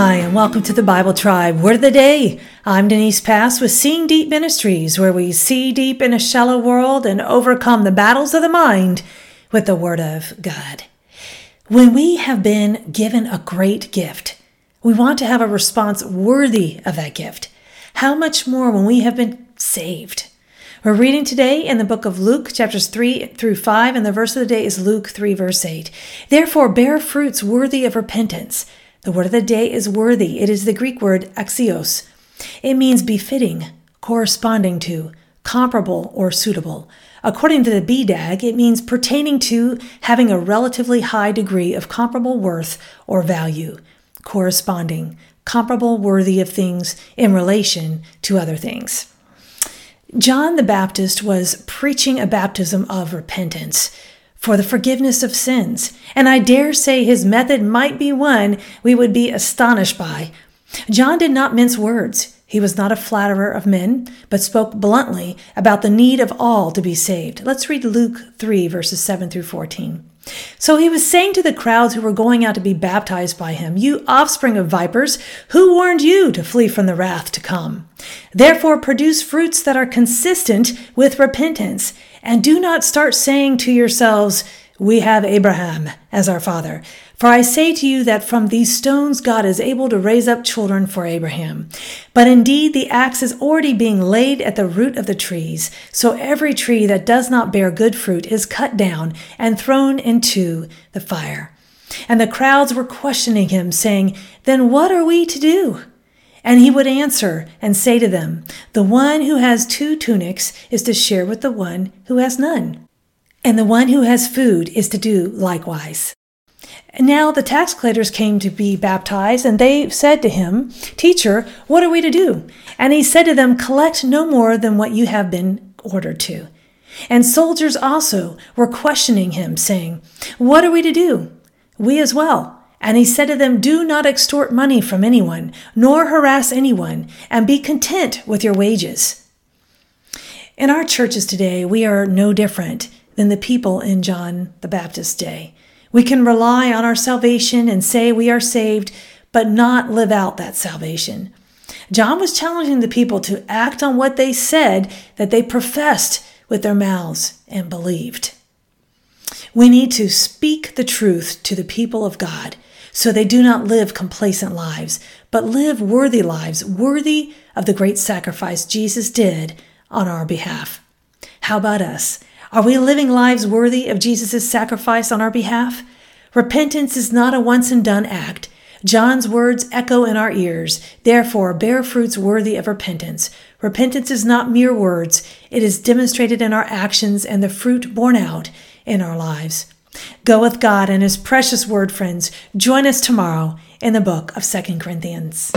Hi, and welcome to the Bible Tribe. Word of the day. I'm Denise Pass with Seeing Deep Ministries, where we see deep in a shallow world and overcome the battles of the mind with the Word of God. When we have been given a great gift, we want to have a response worthy of that gift. How much more when we have been saved? We're reading today in the book of Luke, chapters 3 through 5, and the verse of the day is Luke 3, verse 8. Therefore, bear fruits worthy of repentance the word of the day is worthy. It is the Greek word axios. It means befitting, corresponding to, comparable, or suitable. According to the BDAG, it means pertaining to having a relatively high degree of comparable worth or value, corresponding, comparable, worthy of things in relation to other things. John the Baptist was preaching a baptism of repentance for the forgiveness of sins, and I dare say his method might be one we would be astonished by. John did not mince words. He was not a flatterer of men, but spoke bluntly about the need of all to be saved. Let's read Luke 3, verses 7 through 14. So he was saying to the crowds who were going out to be baptized by him, You offspring of vipers, who warned you to flee from the wrath to come? Therefore, produce fruits that are consistent with repentance, and do not start saying to yourselves, We have Abraham as our father. For I say to you that from these stones God is able to raise up children for Abraham. But indeed, the axe is already being laid at the root of the trees. So every tree that does not bear good fruit is cut down and thrown into the fire. And the crowds were questioning him, saying, Then what are we to do? And he would answer and say to them, The one who has two tunics is to share with the one who has none. And the one who has food is to do likewise. Now the tax collectors came to be baptized, and they said to him, Teacher, what are we to do? And he said to them, Collect no more than what you have been ordered to. And soldiers also were questioning him, saying, What are we to do? We as well. And he said to them, Do not extort money from anyone, nor harass anyone, and be content with your wages. In our churches today, we are no different than the people in John the Baptist's day. We can rely on our salvation and say we are saved, but not live out that salvation. John was challenging the people to act on what they said that they professed with their mouths and believed. We need to speak the truth to the people of God so they do not live complacent lives, but live worthy lives, worthy of the great sacrifice Jesus did on our behalf. How about us? Are we living lives worthy of Jesus' sacrifice on our behalf? Repentance is not a once and done act. John's words echo in our ears. Therefore, bear fruits worthy of repentance. Repentance is not mere words, it is demonstrated in our actions and the fruit borne out in our lives. Go with God and His precious word, friends. Join us tomorrow in the book of Second Corinthians.